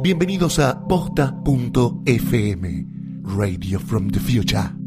Bienvenidos a posta.fm, Radio from the Future.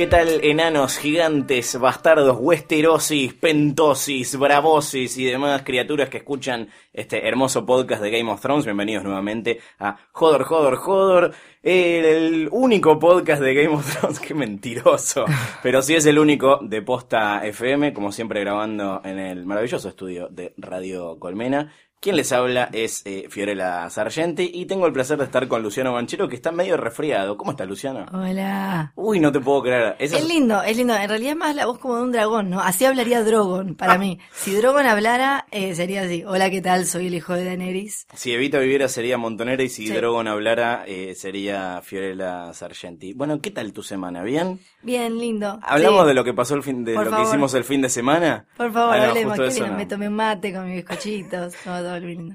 ¿Qué tal enanos, gigantes, bastardos, westerosis, pentosis, bravosis y demás criaturas que escuchan este hermoso podcast de Game of Thrones? Bienvenidos nuevamente a Jodor, Jodor, Jodor, el único podcast de Game of Thrones, qué mentiroso, pero sí es el único de Posta FM, como siempre grabando en el maravilloso estudio de Radio Colmena. Quien les habla es eh, Fiorella Sargenti y tengo el placer de estar con Luciano Manchero que está medio resfriado. ¿Cómo está Luciano? Hola. Uy, no te puedo creer. Es lindo, es lindo. En realidad es más la voz como de un dragón, ¿no? Así hablaría Drogon, para mí. Si Drogon hablara, eh, sería así. Hola, ¿qué tal? Soy el hijo de Daenerys. Si Evita viviera sería Montonera y si Sí. Drogon hablara eh, sería Fiorella Sargenti. Bueno, ¿qué tal tu semana? ¿Bien? Bien, lindo. ¿Hablamos Sí. de lo que pasó el fin de Por lo favor. que hicimos el fin de semana? Por favor, Ah, no, hablemos. eso no. Me tomé un mate con mis bizcochitos. Todo,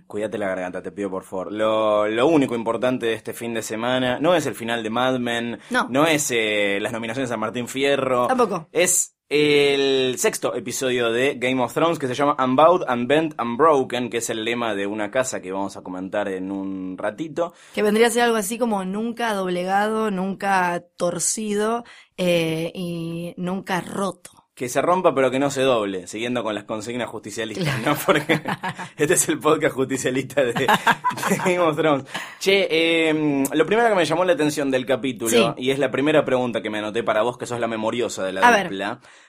Cuídate la garganta, te pido por favor. Lo, lo único importante de este fin de semana no es el final de Mad Men, No. es eh, las nominaciones a Martín Fierro, Tampoco. es el sexto episodio de Game of Thrones que se llama Unbowed, Unbent, Unbroken, que es el lema de una casa que vamos a comentar en un ratito. Que vendría a ser algo así como nunca doblegado, nunca torcido eh, y nunca roto. Que se rompa pero que no se doble, siguiendo con las consignas justicialistas, ¿no? Porque este es el podcast justicialista de, de Game of Thrones. Che, eh, lo primero que me llamó la atención del capítulo, Sí. y es la primera pregunta que me anoté para vos, que sos la memoriosa de la A ver.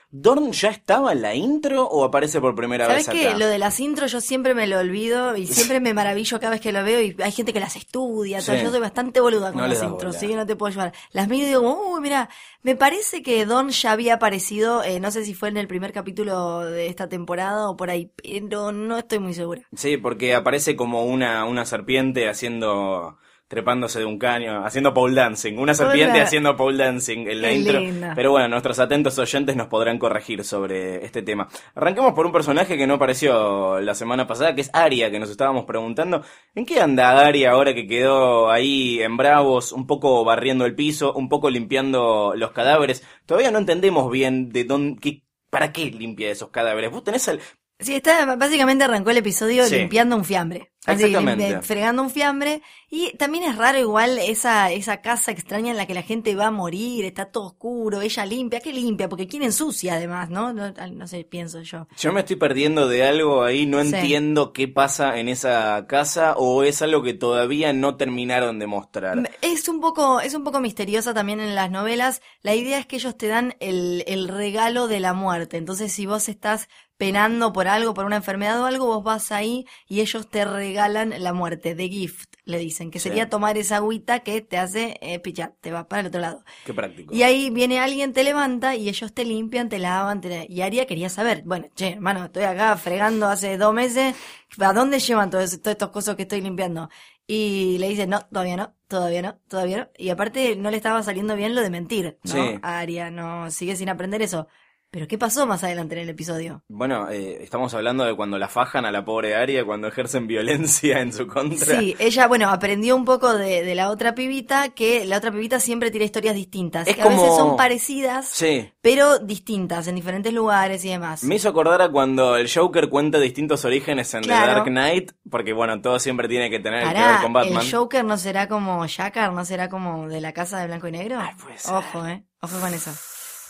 ¿Dorn ya estaba en la intro o aparece por primera ¿Sabes vez acá? Lo de las intros yo siempre me lo olvido y siempre me maravillo cada vez que lo veo y hay gente que las estudia. todo. Sí. Yo soy bastante boluda con No las intros, bola. ¿sí? No te puedo ayudar. Las miro y digo, uy, mira, me parece que Don ya había aparecido, eh, no sé si fue en el primer capítulo de esta temporada o por ahí, pero no estoy muy segura. Sí, porque aparece como una, una serpiente haciendo trepándose de un caño, haciendo pole dancing, una serpiente Hola. haciendo pole dancing en la Qué intro. linda. Pero bueno, nuestros atentos oyentes nos podrán corregir sobre este tema. Arranquemos por un personaje que no apareció la semana pasada, que es Aria, que nos estábamos preguntando, ¿en qué anda Aria ahora que quedó ahí en Bravos, un poco barriendo el piso, un poco limpiando los cadáveres? Todavía no entendemos bien de dónde, qué- para qué limpia esos cadáveres. Vos tenés el, Sí, está, básicamente arrancó el episodio Sí. limpiando un fiambre. Así, fregando un fiambre. Y también es raro igual esa, esa casa extraña en la que la gente va a morir, está todo oscuro, ella limpia. ¿Qué limpia? Porque quién ensucia además, ¿no? No, no sé, pienso yo. Yo me estoy perdiendo de algo ahí, no Sí. entiendo qué pasa en esa casa o es algo que todavía no terminaron de mostrar. Es un poco, es un poco misteriosa también en las novelas. La idea es que ellos te dan el, el regalo de la muerte. Entonces, si vos estás penando por algo, por una enfermedad o algo, vos vas ahí y ellos te regalan la muerte, the gift, le dicen, que Sí. sería tomar esa agüita que te hace eh, pichar, te va para el otro lado. Qué práctico. Y ahí viene alguien, te levanta y ellos te limpian, te lavan, te... y Aria quería saber, bueno, che, hermano, estoy acá fregando hace dos meses, ¿a dónde llevan todos, todos estos cosas que estoy limpiando? Y le dice, no, todavía no, todavía no, todavía no. Y aparte no le estaba saliendo bien lo de mentir, ¿no? Sí. Aria, no, sigue sin aprender eso. Pero ¿qué pasó más adelante en el episodio? Bueno, eh, estamos hablando de cuando la fajan a la pobre Aria, cuando ejercen violencia en su contra. Sí, ella, bueno, aprendió un poco de, de la otra pibita, que la otra pibita siempre tiene historias distintas. Es que a veces como- son parecidas, Sí. pero distintas, en diferentes lugares y demás. Me hizo acordar a cuando el Joker cuenta distintos orígenes en Claro. The Dark Knight, porque bueno, todo siempre tiene que tener que ver Pará, con Batman. ¿el Joker no será como Jakar? ¿No será como de la casa de blanco y negro? Ay, ser. Ojo, eh. Ojo con eso.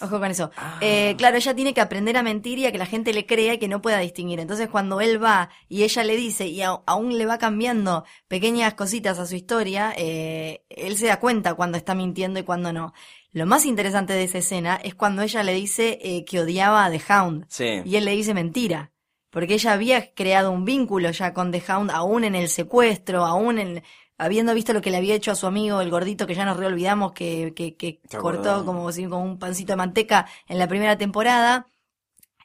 Ojo con eso. Ah. Eh, claro, ella tiene que aprender a mentir y a que la gente le crea y que no pueda distinguir. Entonces, cuando él va y ella le dice y a- aún le va cambiando pequeñas cositas a su historia, eh, él se da cuenta cuando está mintiendo y cuando no. Lo más interesante de esa escena es cuando ella le dice eh, que odiaba a The Hound. Sí. Y él le dice mentira. Porque ella había creado un vínculo ya con The Hound, aún en el secuestro, aún en, habiendo visto lo que le había hecho a su amigo, el gordito que ya nos reolvidamos, que, que, cortó como, si- como un pancito de manteca en la primera temporada.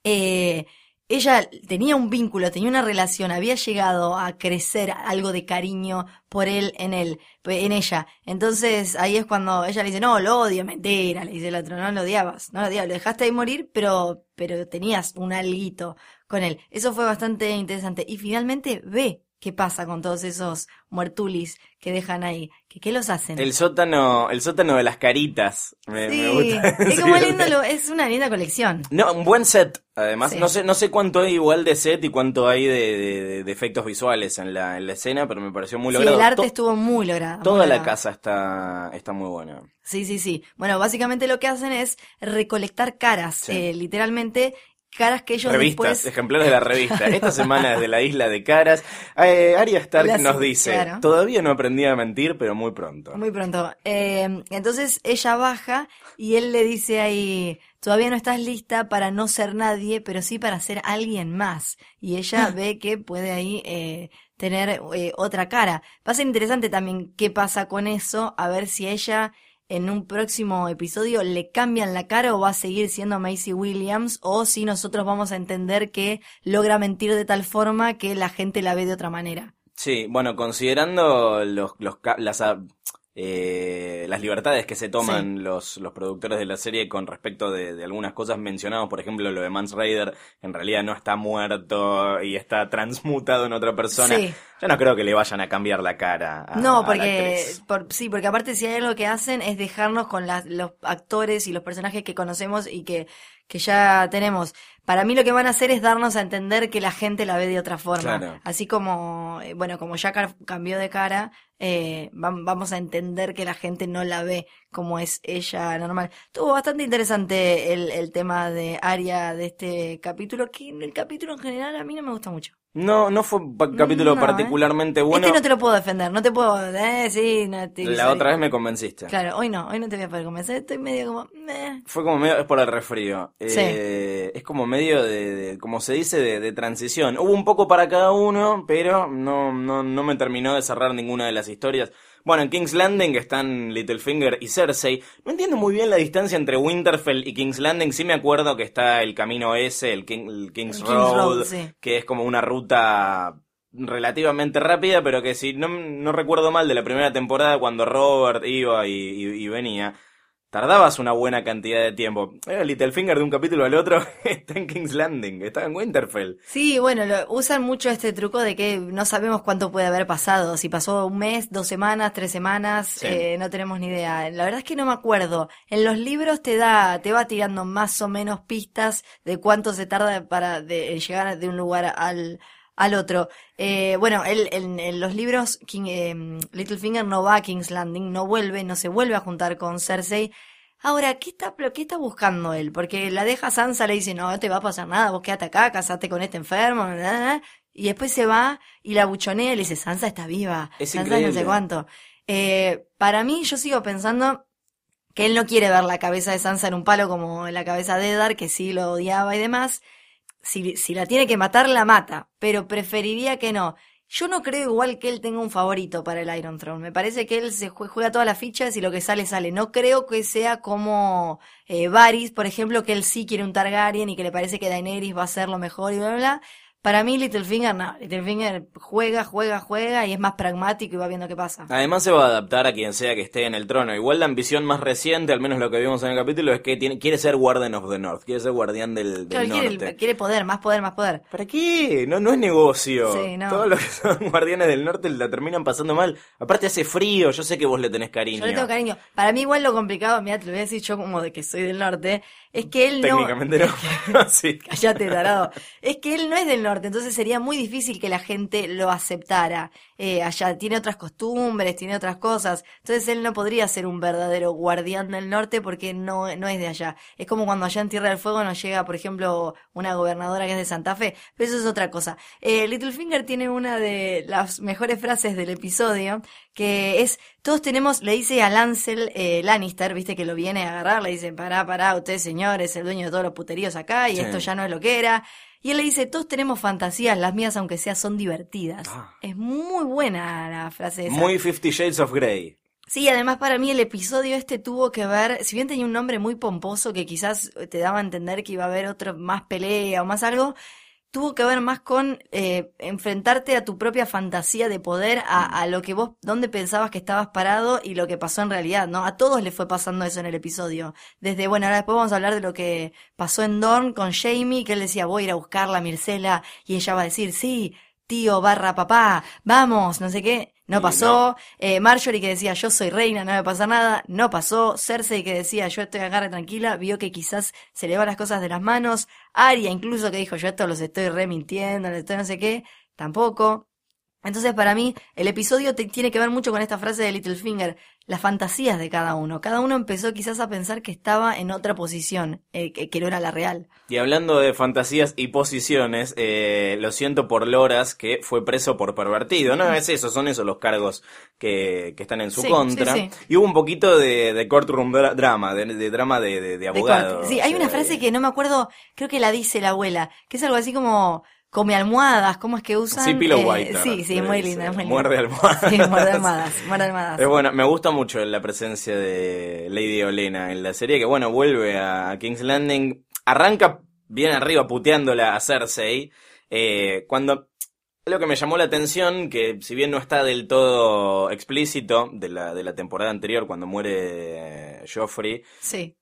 Eh, ella tenía un vínculo, tenía una relación, había llegado a crecer algo de cariño por él en él, en ella. Entonces ahí es cuando ella le dice, no, lo odio, mentira, le dice el otro, no lo odiabas, no lo odiabas, lo dejaste de morir, pero, pero tenías un alguito con él. Eso fue bastante interesante. Y finalmente ve qué pasa con todos esos muertulis que dejan ahí, que qué los hacen. El sótano, el sótano de las caritas. Me, me sí, gusta. es como lindo, lo- es una linda colección. No, un buen set, además. Sí. No sé, no sé cuánto hay igual de set y cuánto hay de, de- de- de efectos visuales en la, en la escena, pero me pareció muy Sí, logrado. el arte To- estuvo muy logrado. muy Toda la casa está, está muy buena. Sí, sí, sí. Bueno, básicamente lo que hacen es recolectar caras, Sí. eh, literalmente caras que ellos Revistas, después... ejemplares de la revista. Esta semana desde la isla de caras. Eh, Arya Stark La- nos dice, claro. todavía no aprendí a mentir, pero muy pronto. Muy pronto. Eh, entonces ella baja y él le dice ahí, todavía no estás lista para no ser nadie, pero sí para ser alguien más. Y ella ve que puede ahí eh, tener eh, otra cara. Va a ser interesante también qué pasa con eso, a ver si ella en un próximo episodio le cambian la cara o va a seguir siendo Macy Williams o si nosotros vamos a entender que logra mentir de tal forma que la gente la ve de otra manera. Sí, bueno, considerando los, los las, ah, eh, las libertades que se toman los, los productores de la serie con respecto de, de algunas cosas mencionadas, por ejemplo, lo de Mans Raider, en realidad no está muerto y está transmutado en otra persona. Sí. Yo no creo que le vayan a cambiar la cara. A, a No, la porque actriz. por, sí, porque aparte si hay algo que hacen es dejarnos con las- los actores y los personajes que conocemos y que, que ya tenemos. Para mí lo que van a hacer es darnos a entender que la gente la ve de otra forma. Claro. Así como, eh, bueno, como ya cambió de cara, eh, vam- vamos a entender que la gente no la ve como es ella normal. Estuvo bastante interesante el, el tema de Aria de este capítulo, que el capítulo en general a mí no me gusta mucho. No, no fue un capítulo No, ¿eh? particularmente bueno. Este no te lo puedo defender, no te puedo, eh, sí, no te- La otra vez me convenciste. Claro, hoy no, hoy no te voy a poder convencer, estoy medio como... meh. Fue como medio, es por el resfrío. Eh, Es como medio de, de- como se dice, de, de transición. Hubo un poco para cada uno, pero no, no, no me terminó de cerrar ninguna de las historias. Bueno, en King's Landing están Littlefinger y Cersei. No entiendo muy bien la distancia entre Winterfell y King's Landing. Sí me acuerdo que está el camino ese, el, King- el King's, El King's Road, Road, sí. que es como una ruta relativamente rápida, pero que si no, no recuerdo mal de la primera temporada cuando Robert iba y, y- y venía, tardabas una buena cantidad de tiempo. Era Littlefinger de un capítulo al otro, está en King's Landing, está en Winterfell. Sí, bueno, lo, usan mucho este truco de que no sabemos cuánto puede haber pasado, si pasó un mes, dos semanas, tres semanas, Sí. eh, no tenemos ni idea. La verdad es que no me acuerdo. En los libros te da, te va tirando más o menos pistas de cuánto se tarda para de, llegar de un lugar al, al otro. Eh, bueno, él, en, en los libros, King, eh, Littlefinger no va a King's Landing, no vuelve, no se vuelve a juntar con Cersei. Ahora, ¿qué está, qué está buscando él? Porque la deja Sansa, le dice, no, no te va a pasar nada, vos quédate acá, casate con este enfermo, bla, bla, bla". y después se va y la buchonea y le dice, Sansa está viva, Es Sansa no sé cuánto. Eh, para mí, yo sigo pensando que él no quiere ver la cabeza de Sansa en un palo como la cabeza de Eddard, que sí lo odiaba y demás. Si, si la tiene que matar, la mata, pero preferiría que no. Yo no creo igual que él tenga un favorito para el Iron Throne. Me parece que él se jue- juega todas las fichas y lo que sale, sale. No creo que sea como eh, Varys, por ejemplo, que él sí quiere un Targaryen y que le parece que Daenerys va a ser lo mejor y bla, bla, bla. Para mí Littlefinger no, Littlefinger juega, juega, juega y es más pragmático y va viendo qué pasa. Además se va a adaptar a quien sea que esté en el trono. Igual la ambición más reciente, al menos lo que vimos en el capítulo, es que tiene, quiere ser Warden of the North, quiere ser guardián del, del Claro, norte. quiere, quiere poder, más poder, más poder. ¿Para qué? No, no es negocio. Sí, no. Todos los que son guardianes del norte la terminan pasando mal. Aparte hace frío, yo sé que vos le tenés cariño. Yo le tengo cariño. Para mí igual lo complicado, mira, te lo voy a decir yo como de que soy del norte, es que él no... Técnicamente no. sí. Cállate, tarado. Es que él no es del norte, entonces sería muy difícil que la gente lo aceptara. Eh, allá tiene otras costumbres, tiene otras cosas. Entonces él no podría ser un verdadero guardián del norte porque no, no es de allá. Es como cuando allá en Tierra del Fuego nos llega, por ejemplo, una gobernadora que es de Santa Fe. Pero eso es otra cosa. Eh, Littlefinger tiene una de las mejores frases del episodio que es, todos tenemos, le dice a Lancel eh, Lannister, viste que lo viene a agarrar, le dice, pará, pará, usted señor es el dueño de todos los puteríos acá y Sí. esto ya no es lo que era. Y él le dice, todos tenemos fantasías, las mías aunque sea son divertidas. Ah. Es muy buena la frase esa. Muy Fifty Shades of Grey. Sí, además para mí el episodio este tuvo que ver, si bien tenía un nombre muy pomposo que quizás te daba a entender que iba a haber otro más pelea o más algo, tuvo que ver más con eh, enfrentarte a tu propia fantasía de poder, a, a lo que vos, dónde pensabas que estabas parado y lo que pasó en realidad, ¿no? A todos les fue pasando eso en el episodio. Desde, bueno, ahora después vamos a hablar de lo que pasó en Dorn con Jamie, que él decía, voy a ir a buscarla, Mircela, y ella va a decir, sí, tío barra papá, vamos, no sé qué. No pasó. Eh, Marjorie que decía yo soy reina, no me pasa nada, no pasó. Cersei que decía yo estoy re tranquila, vio que quizás se le van las cosas de las manos. Arya incluso que dijo yo esto los estoy remintiendo, les estoy no sé qué, tampoco. Entonces para mí el episodio te- tiene que ver mucho con esta frase de Littlefinger, las fantasías de cada uno. Cada uno empezó quizás a pensar que estaba en otra posición, eh, que, que no era la real. Y hablando de fantasías y posiciones, eh, lo siento por Loras, que fue preso por pervertido. No es eso, son esos los cargos que, que están en su Sí, contra. sí, Y hubo un poquito de, de courtroom dra- drama, de, de drama de, de, abogado. Sí, hay una frase que no me acuerdo, creo que la dice la abuela, que es algo así como come almohadas, ¿cómo es que usan? Sí, pillow Eh, white. Sí, sí, muy linda, muy linda. Muerde almohadas. Sí, muerde almohadas, muerde almohadas. Es bueno, me gusta mucho la presencia de Lady Olena en la serie, que bueno, vuelve a King's Landing, arranca bien arriba puteándola a Cersei, eh, cuando lo que me llamó la atención, que si bien no está del todo explícito de la, de la temporada anterior, cuando muere Joffrey, Sí.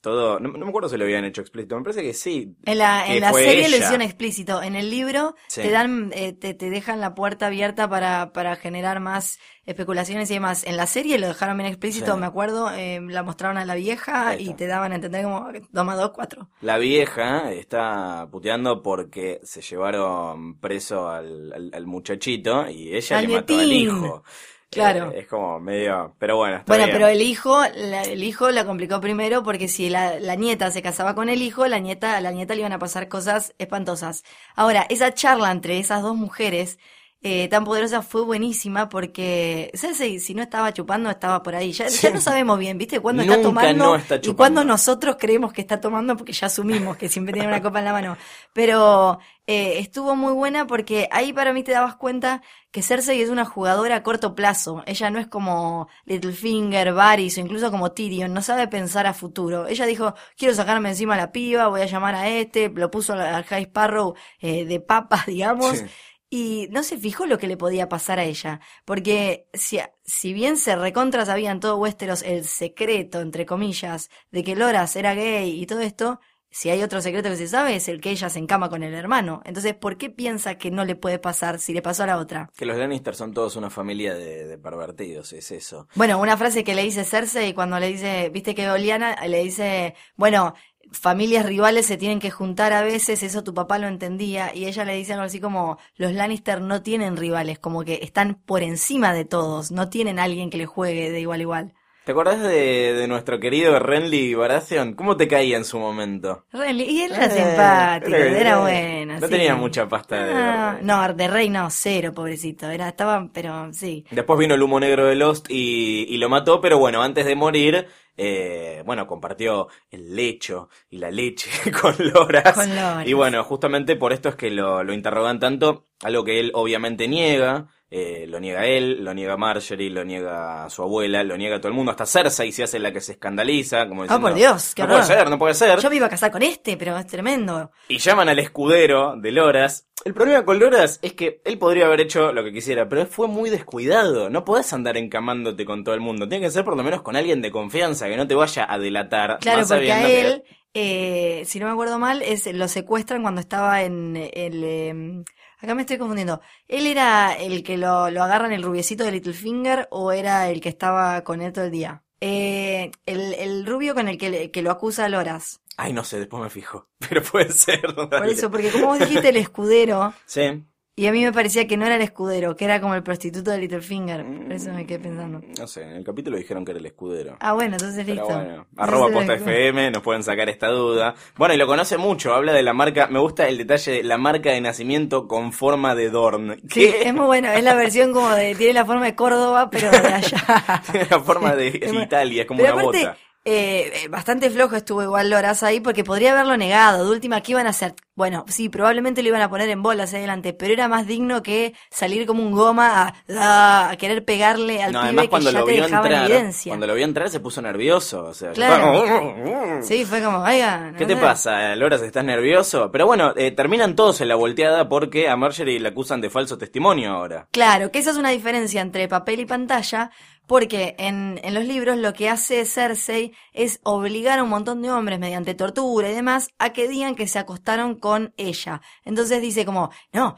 Todo, no, no me acuerdo si lo habían hecho explícito, me parece que sí. En la, en la serie lo hicieron explícito. En el libro Sí. te dan, eh, te, te dejan la puerta abierta para, para generar más especulaciones y demás. En la serie lo dejaron bien explícito, Sí. me acuerdo, eh, la mostraron a la vieja y te daban a entender como toma dos, cuatro. La vieja está puteando porque se llevaron preso al, al- al muchachito y ella Al le mató al hijo. Claro. Eh, es como medio. Pero bueno, está Bueno, bien. pero el hijo, la- el hijo la complicó primero porque si la, la nieta se casaba con el hijo, la nieta, a la nieta le iban a pasar cosas espantosas. Ahora, esa charla entre esas dos mujeres eh, tan poderosa fue buenísima porque Cersei, si no estaba chupando, estaba por ahí. Ya, ya no sabemos bien, ¿viste? Cuándo está tomando no está y cuándo nosotros creemos que está tomando porque ya asumimos que siempre tiene una copa en la mano. Pero eh, estuvo muy buena porque ahí para mí te dabas cuenta que Cersei es una jugadora a corto plazo. Ella no es como Littlefinger, Varys o incluso como Tyrion, no sabe pensar a futuro. Ella dijo, quiero sacarme encima a la piba, voy a llamar a este, lo puso al al High Sparrow eh, de papas, digamos. Sí. Y no se fijó lo que le podía pasar a ella, porque si, si bien se recontra sabían todo Westeros el secreto, entre comillas, de que Loras era gay y todo esto, si hay otro secreto que se sabe es el que ella se encama con el hermano. Entonces, ¿por qué piensa que no le puede pasar si le pasó a la otra? Que los Lannister son todos una familia de, de pervertidos, es eso. Bueno, una frase que le dice Cersei cuando le dice, viste que Oliana le dice, bueno, familias rivales se tienen que juntar a veces, eso tu papá lo entendía, y ella le dice algo así como, los Lannister no tienen rivales, como que están por encima de todos, no tienen alguien que le juegue de igual a igual. ¿Te acordás de, de nuestro querido Renly Baratheon? ¿Cómo te caía en su momento? Renly, y él era Eh, simpático, era- era bueno. no sí. tenía mucha pasta de- Ah, no, de rey no, cero, pobrecito, era, estaba, pero sí. Después vino el humo negro de Lost y, y lo mató, pero bueno, antes de morir, eh, bueno, compartió el lecho y la leche con Loras. Con Loras. Y bueno, justamente por esto es que lo, lo interrogan tanto, algo que él obviamente niega. Eh, lo niega él, lo niega Marjorie, lo niega su abuela, lo niega todo el mundo, hasta Cersei se hace la que se escandaliza, como Ah, diciendo, por Dios, qué no puede ser, no puede ser. Yo me iba a casar con este, pero es tremendo. Y llaman al escudero de Loras. El problema con Loras es que él podría haber hecho lo que quisiera, pero fue muy descuidado. No podés andar encamándote con todo el mundo. Tiene que ser por lo menos con alguien de confianza que no te vaya a delatar. Claro, porque a que- él, eh, si no me acuerdo mal, es lo secuestran cuando estaba en el... eh, acá me estoy confundiendo. ¿Él era el que lo, lo agarran el rubiecito de Littlefinger o era el que estaba con él todo el día? Eh, el, el rubio con el que, lo acusa a Loras. Ay, no sé, después me fijo. Pero puede ser. Por eso, porque como vos dijiste el escudero, Sí. Y a mí me parecía que no era el escudero, que era como el prostituto de Littlefinger. Por eso me quedé pensando. No sé, en el capítulo dijeron que era el escudero. Ah, bueno, entonces Pero listo. bueno, arroba Entonces, posta FM, nos pueden sacar esta duda. Bueno, y lo conoce mucho, habla de la marca, me gusta el detalle de la marca de nacimiento con forma de Dorn. Sí, ¿Qué? es muy bueno, es la versión como de, tiene la forma de Córdoba, pero de allá. Tiene la forma de Es Italia, es como Pero una aparte, bota. Eh, eh, bastante flojo estuvo igual Loras ahí porque podría haberlo negado. De última, ¿qué iban a hacer? Bueno, sí, probablemente lo iban a poner en bola hacia adelante, pero era más digno que salir como un goma a, querer pegarle al No, pibe que cuando ya lo te dejaba en entrar, evidencia. cuando lo vio entrar se puso nervioso, o sea, Claro. Sí, fue como, oigan. ¿Qué no te pasa, Loras? ¿Estás nervioso? Pero bueno, eh, terminan todos en la volteada porque a Marjorie le acusan de falso testimonio ahora. Claro, que esa es una diferencia entre papel y pantalla, porque en, en los libros lo que hace Cersei es obligar a un montón de hombres mediante tortura y demás a que digan que se acostaron con ella. Entonces dice como, no,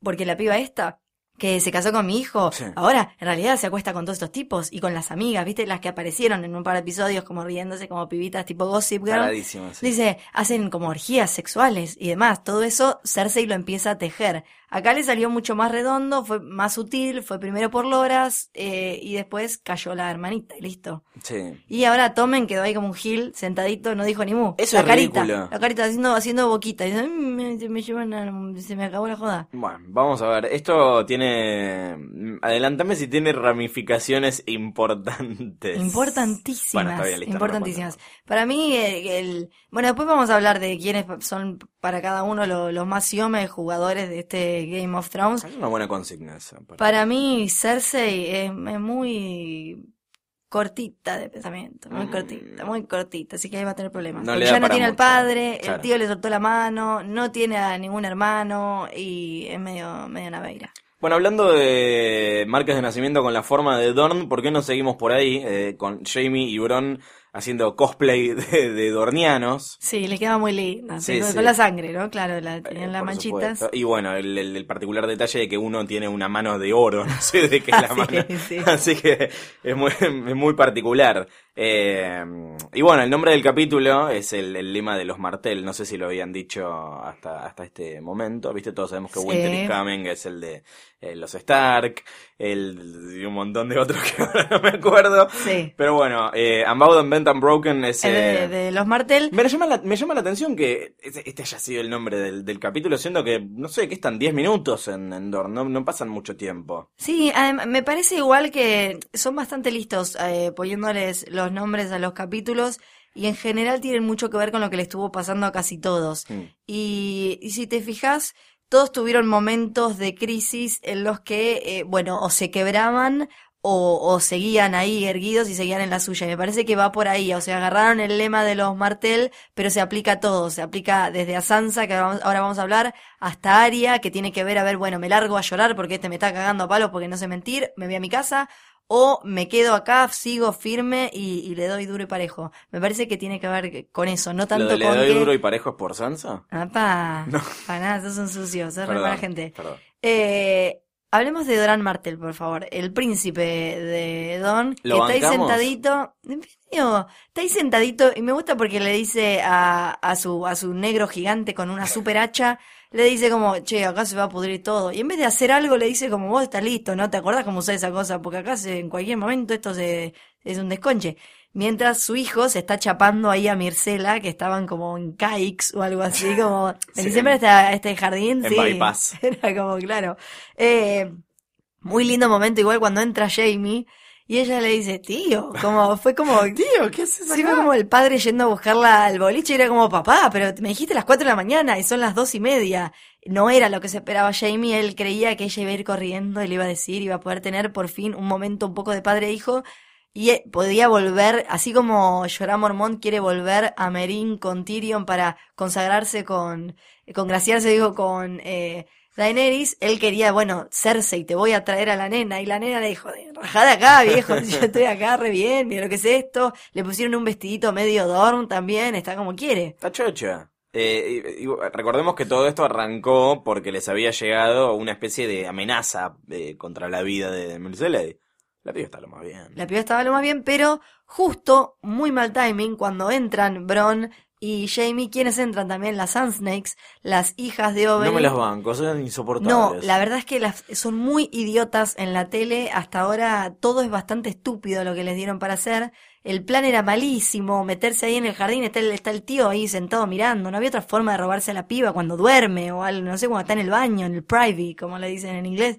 porque la piba esta que se casó con mi hijo, Sí. ahora en realidad se acuesta con todos estos tipos y con las amigas, ¿viste? Las que aparecieron en un par de episodios como riéndose como pibitas tipo Gossip Girl. Sí. Dice, hacen como orgías sexuales y demás. Todo eso Cersei lo empieza a tejer. Acá le salió mucho más redondo, fue más sutil, fue primero por Loras eh, y después cayó la hermanita y listo. Sí. Y ahora Tomen quedó ahí como un gil, sentadito, no dijo ni mu. Eso la es carita, ridículo. La carita haciendo, haciendo boquita. Y dice, "Mm, me, se me llevan a- se me acabó la joda. Bueno, vamos a ver. Esto tiene. Adelántame si tiene ramificaciones importantes. Importantísimas. Bueno, está bien, listo, no importantísimas. Para mí, eh, el, bueno, después vamos a hablar de quiénes son para cada uno lo- los más siome jugadores de este Game of Thrones. Es una buena consigna esa. Para mí, Cersei es, es muy cortita de pensamiento, muy Mm. cortita, muy cortita, así que ahí va a tener problemas. No Porque ya no para tiene al padre, claro. el tío le soltó la mano, no tiene a ningún hermano y es medio, medio naveira. Bueno, hablando de marcas de nacimiento con la forma de Dorn, ¿por qué no seguimos por ahí eh, con Jamie y Bron haciendo cosplay de, de dornianos? Sí, le queda muy linda, Sí, con, la sangre, ¿no? Claro, la, Eh, tenían las manchitas. supuesto. Y bueno, el, el- el particular detalle de que uno tiene una mano de oro, no sé de qué es la Sí, mano. sí. Así que es muy, es muy particular. Eh, y bueno, el nombre del capítulo es el, el lema de los Martel. No sé si lo habían dicho hasta, hasta este momento. Viste, todos sabemos que. Winter is Coming es el de eh, los Stark, el y un montón de otros que ahora no me acuerdo. Sí. Pero bueno, eh, Bent and Broken es... De, de los Martel. me llama, la, me llama la atención que este este haya sido el nombre del, del capítulo, siendo que, no sé, que están 10 minutos en, en Dorn, no, no pasan mucho tiempo. Sí, me parece igual que son bastante listos eh, poniéndoles los nombres a los capítulos y en general tienen mucho que ver con lo que le estuvo pasando a casi todos. Mm. Y, y si te fijas, todos tuvieron momentos de crisis en los que, eh, bueno, o se quebraban o, o seguían ahí erguidos y seguían en la suya. Me parece que va por ahí. O sea, agarraron el lema de los Martel, pero se aplica a todo. Se aplica desde a Sansa, que ahora vamos- a hablar, hasta Aria, que tiene que ver, a ver, bueno, me largo a llorar porque este me está cagando a palos porque no sé mentir, me voy a mi casa. O me quedo acá, sigo firme y, y le doy duro y parejo. Me parece que tiene que ver con eso, no ¿Lo tanto de le con doy que... duro y parejo es por Sansa? Apa, para nada, sos un sucio, sos re mala gente. perdón. Eh, hablemos de Doran Martel, por favor. El príncipe de Don, que ¿Lo está ahí sentadito. Digo, está ahí sentadito y me gusta porque le dice a, a su, a su negro gigante con una super hacha, le dice como, che, acá se va a pudrir todo. Y en vez de hacer algo, le dice como, vos estás listo, ¿no? ¿Te acordás cómo usar esa cosa? Porque acá se, en cualquier momento esto se, es un desconche. Mientras su hijo se está chapando ahí a Mircela, que estaban como en Caix o algo así, como, Sí, en siempre está este jardín, en sí. Bypass. Era como, claro. Eh, muy lindo momento, igual cuando entra Jamie Y ella le dice, tío, como, fue como, Tío, ¿qué haces Sí, acá? fue como el padre yendo a buscarla al boliche y era como, papá, pero me dijiste las cuatro de la mañana y son las dos y media. No era lo que se esperaba Jamie, él creía que ella iba a ir corriendo y le iba a decir, iba a poder tener por fin un momento un poco de padre e hijo y eh, podía volver, así como Jorah Mormont quiere volver a Meereen con Tyrion para consagrarse con, congraciarse, digo, con eh, Daenerys, él quería, bueno, Cersei, te voy a traer a la nena, y la nena le dijo, rajada acá, viejo, yo estoy acá re bien, mira lo que es esto, le pusieron un vestidito medio dorm también, está como quiere. Está chocha. Eh, y recordemos que todo esto arrancó porque les había llegado una especie de amenaza eh, contra la vida de Mercedes. La piba está lo más bien. La piba estaba lo más bien, pero justo, muy mal timing, cuando entran Bron y Jamie, quienes entran también las Sand Snakes, las hijas de Oberyn. No me las banco, son insoportables. No, la verdad es que las, son muy idiotas en la tele. Hasta ahora todo es bastante estúpido lo que les dieron para hacer. El plan era malísimo, meterse ahí en el jardín, está el, está el tío ahí sentado mirando. No había otra forma de robarse a la piba cuando duerme o algo, no sé, cuando está en el baño, en el private, como le dicen en inglés.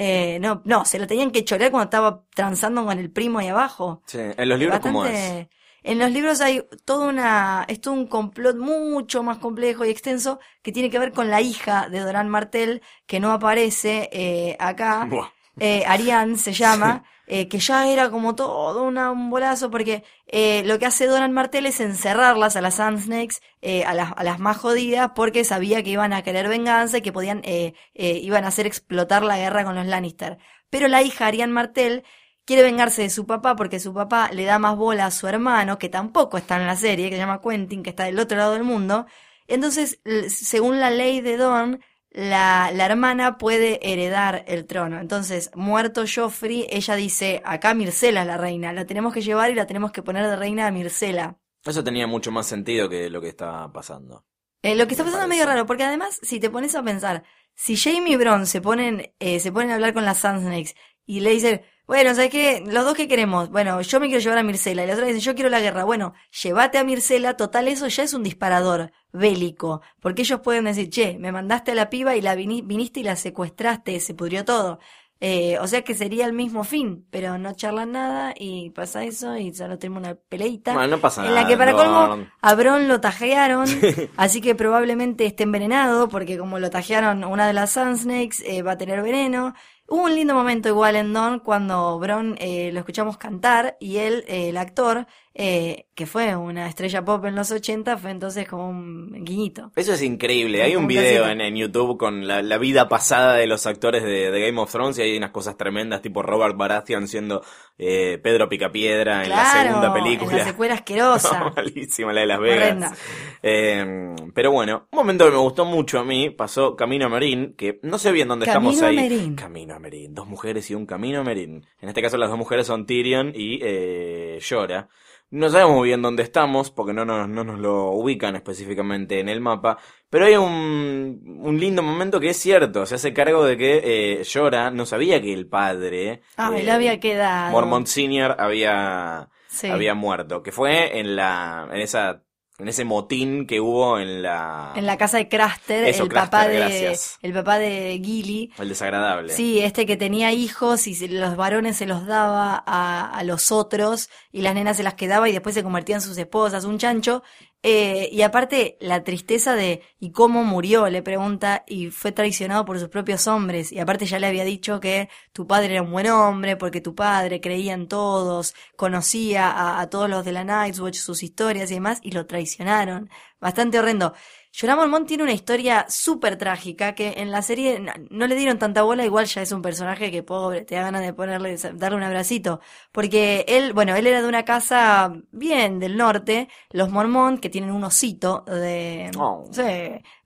Eh, no, no, se lo tenían que chorear cuando estaba transando con el primo ahí abajo. Sí, en los libros, ¿cómo es? Bastante- En los libros hay toda una, es todo un complot mucho más complejo y extenso que tiene que ver con la hija de Doran Martel, que no aparece eh, acá. Buah. Eh, Ariane se llama, eh, que ya era como todo un bolazo, porque eh, lo que hace Doran Martel es encerrarlas a las Sand Snakes, eh, a, las, a las más jodidas, porque sabía que iban a querer venganza y que podían, eh, eh, iban a hacer explotar la guerra con los Lannister. Pero la hija Ariane Martel quiere vengarse de su papá porque su papá le da más bola a su hermano, que tampoco está en la serie, que se llama Quentin, que está del otro lado del mundo. Entonces, según la ley de Don, la, la hermana puede heredar el trono. Entonces, muerto Joffrey, ella dice, acá Mircela es la reina, la tenemos que llevar y la tenemos que poner de reina a Mircela. Eso tenía mucho más sentido que lo que está pasando. Eh, lo que está pasando es medio raro, porque además, si te pones a pensar, si Jamie y Bron se ponen, eh, se ponen a hablar con las Sand Snakes y le dicen, bueno, ¿sabes qué? Los dos que queremos, bueno, yo me quiero llevar a Mircela, y la otra dice, yo quiero la guerra, bueno, llévate a Mircela, total, eso ya es un disparador bélico, porque ellos pueden decir, che, me mandaste a la piba y la vini- viniste y la secuestraste, se pudrió todo. Eh, o sea que sería el mismo fin, pero no charlan nada y pasa eso y solo tenemos una peleita. Bueno, no pasa en nada. la que para no- colmo a Bron lo tajearon, así que probablemente esté envenenado, porque como lo tajearon una de las Sand Snakes, eh, va a tener veneno. Hubo un lindo momento igual en Don cuando Bron eh, lo escuchamos cantar y él, eh, el actor, eh, que fue una estrella pop en los 80, fue entonces como un guiñito. Eso es increíble. Hay un Un video en, en YouTube con la, la vida pasada de los actores de, de Game of Thrones y hay unas cosas tremendas, tipo Robert Baratheon siendo eh, Pedro Picapiedra en la segunda En película. la secuela asquerosa. Malísima la de Las Vegas. Eh, pero bueno, un momento que me gustó mucho a mí pasó Camino a Merín, que no sé bien dónde Camino estamos a ahí. Meereen. Camino a Merín. Dos mujeres y un Camino a Merín. En este caso las dos mujeres son Tyrion y eh, Jorah. No sabemos muy bien dónde estamos, porque no nos, no nos lo ubican específicamente en el mapa, pero hay un, un lindo momento que es cierto, se hace cargo de que eh, Jorah no sabía que el padre, Ah, eh, él había quedado. Mormont Senior, había, Sí. había muerto, que fue en la, en esa, en ese motín que hubo en la, En la casa de Craster, Eso, el Craster, papá de gracias. el papá de Gilly. el desagradable. Sí, este que tenía hijos y los varones se los daba a, a los otros y las nenas se las quedaba y después se convertían en sus esposas, un chancho. Eh, y aparte, la tristeza de ¿y cómo murió? le pregunta y fue traicionado por sus propios hombres. Y aparte ya le había dicho que tu padre era un buen hombre porque tu padre creía en todos, conocía a, todos los de la Night's Watch, sus historias y demás, y lo traicionaron. Bastante horrendo. Jorah Mormont tiene una historia súper trágica que en la serie no, no le dieron tanta bola, igual ya es un personaje que pobre, te da ganas de ponerle, darle un abracito. Porque él, bueno, él era de una casa bien del norte, los Mormont, que tienen un osito de, Oh. sí,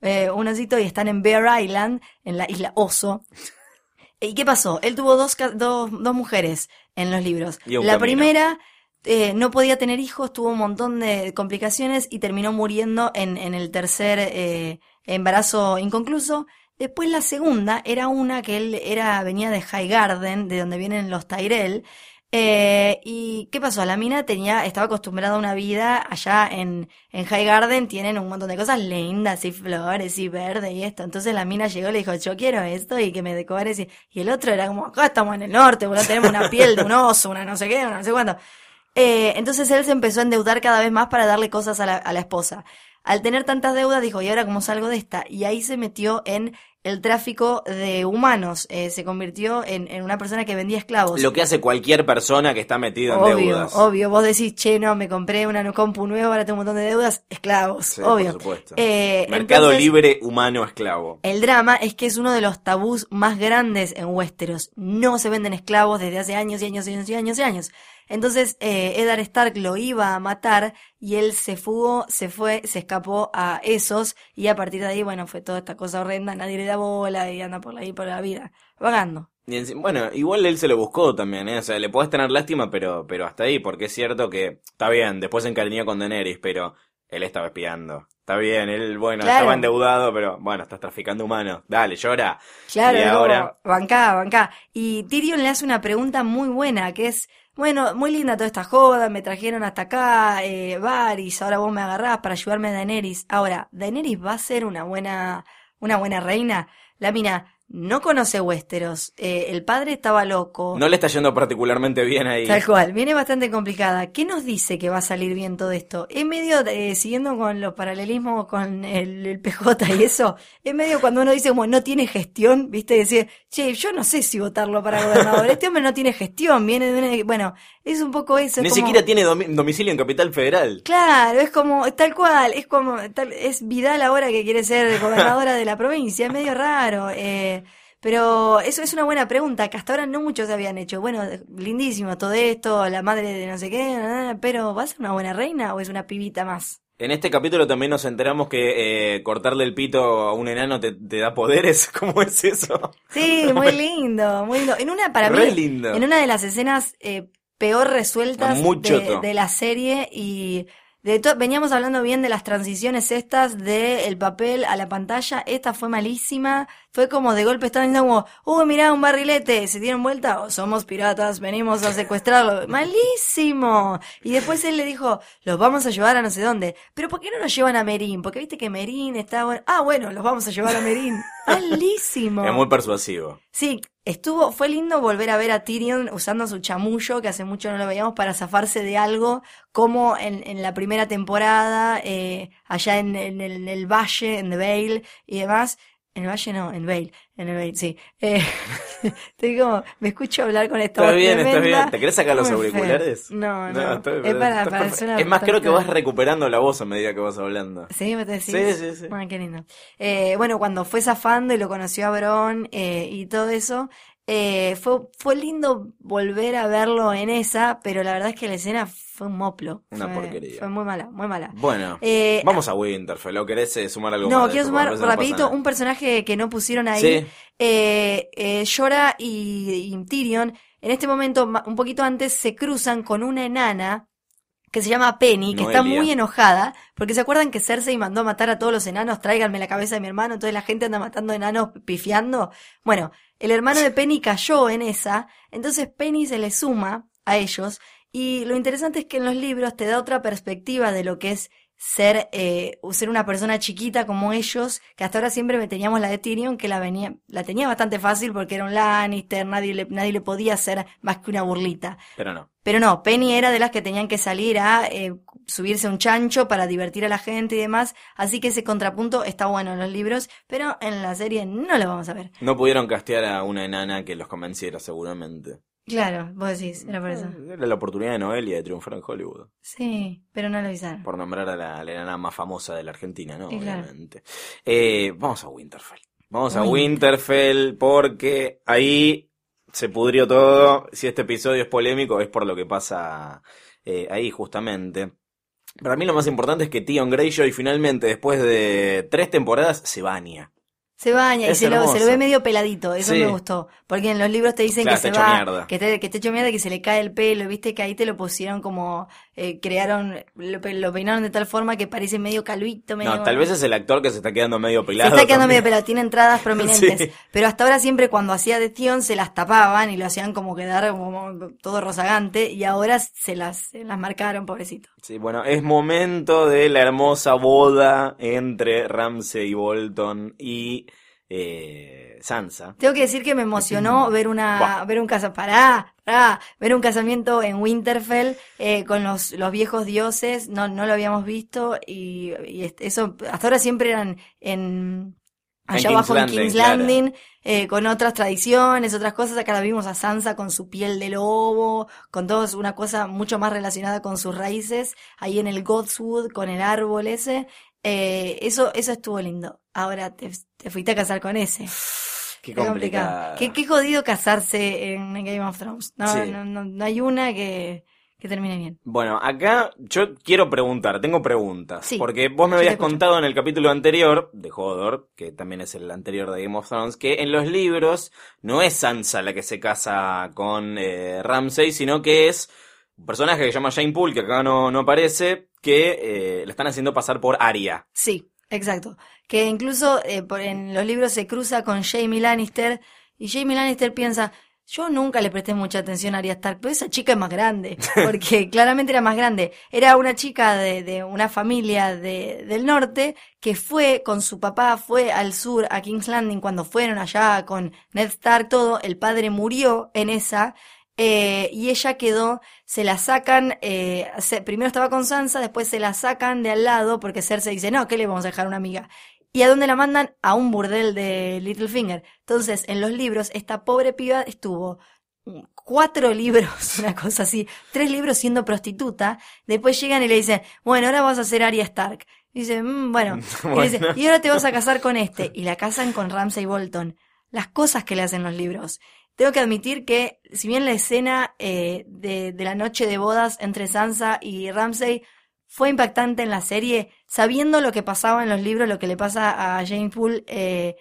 eh, un osito y están en Bear Island, en la isla Oso. ¿Y qué pasó? Él tuvo dos, dos, dos mujeres en los libros. La camino. primera eh, no podía tener hijos, tuvo un montón de complicaciones y terminó muriendo en, en el tercer eh, embarazo inconcluso. Después la segunda era una que él era venía de High Garden, de donde vienen los Tyrell, Eh, ¿Y qué pasó? La mina tenía, estaba acostumbrada a una vida allá en, en High Garden, tienen un montón de cosas lindas y flores y verde y esto. Entonces la mina llegó y le dijo, yo quiero esto y que me decores. Y, y el otro era como, acá estamos en el norte, boludo, tenemos una piel de un oso, una no sé qué, una no sé cuánto. Eh, entonces él se empezó a endeudar cada vez más para darle cosas a la, a la esposa. Al tener tantas deudas dijo, ¿y ahora cómo salgo de esta? Y ahí se metió en el tráfico de humanos. Eh, se convirtió en, en una persona que vendía esclavos. Lo que hace cualquier persona que está metido en Obvio, deudas. obvio. Vos decís, che, no, me compré una compu nueva, ahora tengo un montón de deudas. Esclavos, Sí, obvio. por supuesto. Eh, Mercado entonces, libre humano esclavo. El drama es que es uno de los tabús más grandes en Westeros. No se venden esclavos desde hace años y años y años y años y años. Entonces, eh, Eddard Stark lo iba a matar y él se fugó, se fue, se escapó a esos y a partir de ahí, bueno, fue toda esta cosa horrenda, nadie le da bola y anda por ahí por la vida, vagando. Y enci- bueno, igual él se lo buscó también, ¿eh? O sea, le podés tener lástima, pero, pero hasta ahí, porque es cierto que está bien, después se encariñó con Daenerys, pero él estaba espiando. Está bien, él, bueno, Claro. estaba endeudado, pero bueno, estás traficando humanos. Dale, llora. Claro, y ahora, como, bancá, bancá. Y Tyrion le hace una pregunta muy buena, que es, bueno, muy linda toda esta joda, me trajeron hasta acá, eh, Varys, ahora vos me agarrás para ayudarme a Daenerys. Ahora, ¿Daenerys va a ser una buena, una buena reina? La mina no conoce Westeros, eh, el padre estaba loco. no le está yendo particularmente bien ahí. Tal cual, viene bastante complicada. ¿Qué nos dice que va a salir bien todo esto? Es medio, eh, siguiendo con los paralelismos con el, el PJ y eso, es medio cuando uno dice como no tiene gestión, viste, decir, che, yo no sé si votarlo para gobernador, este hombre no tiene gestión, viene de una, bueno, es un poco eso. es Ni como- siquiera tiene domi- domicilio en Capital Federal. Claro, es como, tal cual, es como, tal- es Vidal ahora que quiere ser gobernadora de la provincia, es medio raro, eh, pero eso es una buena pregunta que hasta ahora no muchos se habían hecho. Bueno, lindísimo todo esto, la madre de no sé qué, pero ¿va a ser una buena reina o es una pibita más? En este capítulo también nos enteramos que eh, cortarle el pito a un enano te, te da poderes. ¿Cómo es eso? Sí, muy lindo, muy lindo. En una, para Re mí, lindo. en una de las escenas eh, peor resueltas de, la serie y de veníamos hablando bien de las transiciones estas de el papel a la pantalla, esta fue malísima, fue como de golpe estaban diciendo como, uy mirá un barrilete, se dieron vuelta, oh, somos piratas, venimos a secuestrarlo, malísimo. Y después él le dijo, los vamos a llevar a no sé dónde, pero ¿por qué no nos llevan a Merín? Porque viste que Merín está bueno, ah bueno, los vamos a llevar a Merín, malísimo. Es muy persuasivo. Sí, estuvo, fue lindo volver a ver a Tyrion usando su chamullo, que hace mucho no lo veíamos, para zafarse de algo, como en, en la primera temporada, eh, allá en, en el, en el valle, en The Vale y demás. En el valle no, en Vale, en el Vale, sí. Eh, estoy como, me escucho hablar con esta Está bien, está tremenda. bien. ¿Te querés sacar los auriculares? No, no, está bien, es para, está para suena Es más, creo que vas recuperando la voz a medida que vas hablando. Sí, me decís. Sí, sí, sí. Bueno, qué lindo. Eh, bueno, cuando fue zafando y lo conoció a Bron eh, y todo eso, eh, fue, fue lindo volver a verlo en esa, pero la verdad es que la escena fue un moplo. Una Fue- porquería. Fue muy mala, muy mala. Bueno, Eh, vamos a Winterfell. ¿O querés eh, sumar algo no, más? quiero sumar no rapidito un personaje que no pusieron ahí. Sí. Eh, eh, Jorah y, y Tyrion, en este momento, un poquito antes, se cruzan con una enana que se llama Penny, que está muy enojada, porque se acuerdan que Cersei mandó a matar a todos los enanos, tráiganme la cabeza de mi hermano, entonces la gente anda matando enanos pifiando. Bueno, el hermano de Penny cayó en esa, entonces Penny se le suma a ellos, y lo interesante es que en los libros te da otra perspectiva de lo que es ser, eh, ser una persona chiquita como ellos, que hasta ahora siempre me teníamos la de Tyrion, que la venía, la tenía bastante fácil porque era un Lannister, nadie le, nadie le podía hacer más que una burlita. Pero no. Pero no, Penny era de las que tenían que salir a eh, subirse a un chancho para divertir a la gente y demás. Así que ese contrapunto está bueno en los libros, pero en la serie no lo vamos a ver. No pudieron castear a una enana que los convenciera, seguramente. Claro, vos decís, era por eso. Era la oportunidad de Noelia de triunfar en Hollywood. Sí, pero no lo avisaron. Por nombrar a la, la enana más famosa de la Argentina, ¿no? Sí, claro. Obviamente. Eh, vamos a Winterfell. Vamos a Winter. Winterfell porque ahí se pudrió todo. Si este episodio es polémico es por lo que pasa eh, ahí justamente. Para mí lo más importante es que Tion Greyjoy finalmente, después de tres temporadas, se baña. Se baña y se lo, se lo ve medio peladito, eso Sí. me gustó. Porque en los libros te dicen Claro, que se va, mierda. que, te, que está hecho mierda, que se le cae el pelo, viste que ahí te lo pusieron como, eh, crearon, lo, lo peinaron de tal forma que parece medio calvito, medio... No, tal vez es el actor que se está quedando medio Se pelado. está quedando también. medio pelado, tiene entradas prominentes. Sí. Pero hasta ahora siempre cuando hacía de Tion se las tapaban y lo hacían como quedar como todo rozagante y ahora se las, se las marcaron, pobrecito. Sí, bueno, es momento de la hermosa boda entre Ramsey Bolton y eh, Sansa. Tengo que decir que me emocionó ver una, ver un casa, pará, pará, ver un casamiento en Winterfell eh, con los, los viejos dioses, no, no lo habíamos visto y, y eso, hasta ahora siempre eran en, allá abajo en Landing, King's claro. Landing, eh, con otras tradiciones, otras cosas, acá la vimos a Sansa con su piel de lobo, con todos una cosa mucho más relacionada con sus raíces, ahí en el Godswood, con el árbol ese, eh, eso, eso estuvo lindo. Ahora te, te fuiste a casar con ese. Qué Qué complicado. complicado. Qué, qué jodido casarse en Game of Thrones. No, Sí. no, no, no hay una que, que termine bien. Bueno, acá yo quiero preguntar, tengo preguntas. Sí, porque vos me habías contado en el capítulo anterior de Hodor, que también es el anterior de Game of Thrones, que en los libros no es Sansa la que se casa con eh, Ramsay, sino que es un personaje que se llama Jane Poole, que acá no, no aparece, que eh, están haciendo pasar por Arya. Sí, exacto. Que incluso eh, por- en los libros se cruza con Jamie Lannister y Jamie Lannister piensa, yo nunca le presté mucha atención a Arya Stark, pero esa chica es más grande, porque claramente era más grande. Era una chica de, una familia de, del norte que fue con su papá, fue al sur, a King's Landing, cuando fueron allá con Ned Stark, todo, el padre murió en esa, eh, y ella quedó, se la sacan, eh, se- primero estaba con Sansa, después se la sacan de al lado porque Cersei dice, no, ¿qué le vamos a dejar a una amiga? ¿Y a dónde la mandan? A un burdel de Littlefinger. Entonces, en los libros, esta pobre piba estuvo cuatro libros, una cosa así, tres libros siendo prostituta, después llegan y le dicen, bueno, ahora vas a ser Arya Stark. Y dice, "Mm, bueno, y, dice, y ahora te vas a casar con este, y la casan con Ramsay Bolton. Las cosas que le hacen los libros. Tengo que admitir que, si bien la escena eh, de, de la noche de bodas entre Sansa y Ramsay fue impactante en la serie, sabiendo lo que pasaba en los libros, lo que le pasa a Jane Poole, eh,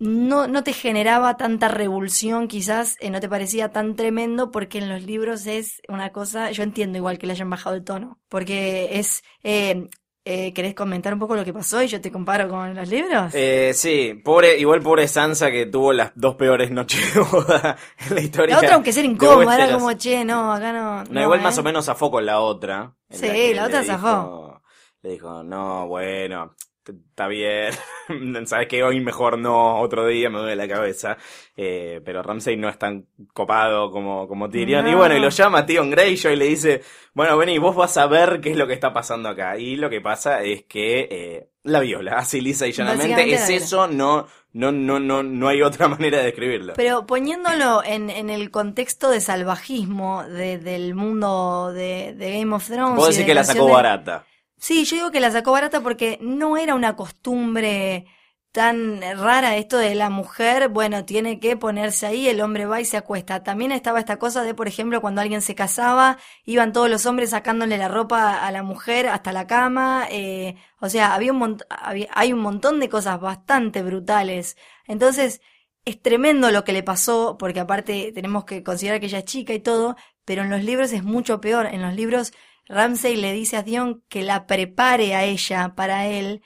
no, no te generaba tanta revulsión, quizás eh, no te parecía tan tremendo, porque en los libros es una cosa, yo entiendo igual que le hayan bajado el tono, porque es, eh, eh, ¿querés comentar un poco lo que pasó y yo te comparo con los libros? Eh, sí, pobre, igual pobre Sansa que tuvo las dos peores noches de boda en la historia. la otra, aunque sea de incómoda, era como, che, no, acá no. No, igual ¿eh? más o menos zafó con la otra. Sí, la le otra dijo- zafó. Le dijo, no, bueno, está bien. Sabes que hoy mejor no, otro día me duele la cabeza. Eh, pero Ramsey no es tan copado como, como Tyrion. Y No. bueno, y lo llama a Tion Greyjoy y le dice, bueno, vení, vos vas a ver qué es lo que está pasando acá. Y lo que pasa es que eh, la viola, así lisa y llanamente. Es eso, no, no, no, no, no hay otra manera de describirlo. Pero poniéndolo en, en el contexto de salvajismo de- del mundo de, de Game of Thrones. Vos y decís de que la sacó de- barata. Sí, yo digo que la sacó barata porque no era una costumbre tan rara esto de la mujer, bueno, tiene que ponerse ahí, el hombre va y se acuesta. También estaba esta cosa de, por ejemplo, cuando alguien se casaba, iban todos los hombres sacándole la ropa a la mujer hasta la cama, eh, o sea, había un mont- hay un montón de cosas bastante brutales. Entonces, es tremendo lo que le pasó, porque aparte tenemos que considerar que ella es chica y todo, pero en los libros es mucho peor. En los libros Ramsey le dice a Dion que la prepare a ella para él.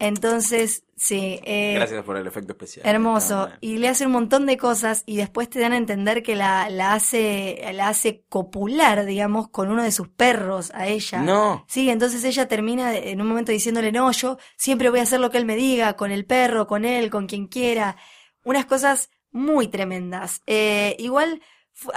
Entonces, sí, eh, Gracias por el efecto especial. hermoso. Y le hace un montón de cosas y después te dan a entender que la, la hace, la hace copular, digamos, con uno de sus perros a ella. No. Sí, entonces ella termina en un momento diciéndole, no, yo siempre voy a hacer lo que él me diga, con el perro, con él, con quien quiera. Unas cosas muy tremendas. Eh, igual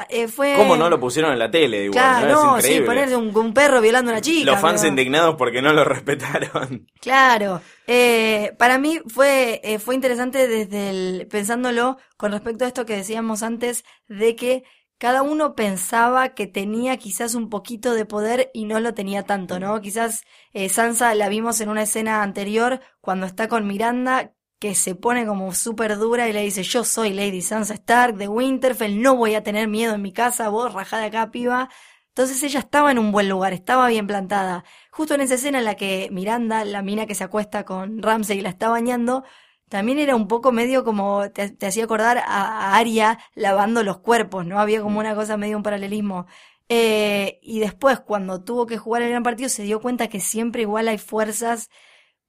eh, fue... ¿Cómo no lo pusieron en la tele? Igual, Claro, ¿no? no, Es sí, ponerse un, un perro violando a una chica. Los fans pero- indignados porque no lo respetaron. Claro, eh, para mí fue, eh, fue interesante desde el, pensándolo con respecto a esto que decíamos antes, de que cada uno pensaba que tenía quizás un poquito de poder y no lo tenía tanto, ¿no? Quizás Sansa la vimos en una escena anterior cuando está con Miranda, que se pone como súper dura y le dice, yo soy Lady Sansa Stark de Winterfell, no voy a tener miedo en mi casa, vos rajada acá, piba. Entonces ella estaba en un buen lugar, estaba bien plantada. Justo en esa escena en la que Miranda, la mina que se acuesta con Ramsey y la está bañando, también era un poco medio como, te, te hacía acordar a, a Aria lavando los cuerpos, ¿no? Había como una cosa medio un paralelismo. Eh, y después, cuando tuvo que jugar el gran partido, se dio cuenta que siempre igual hay fuerzas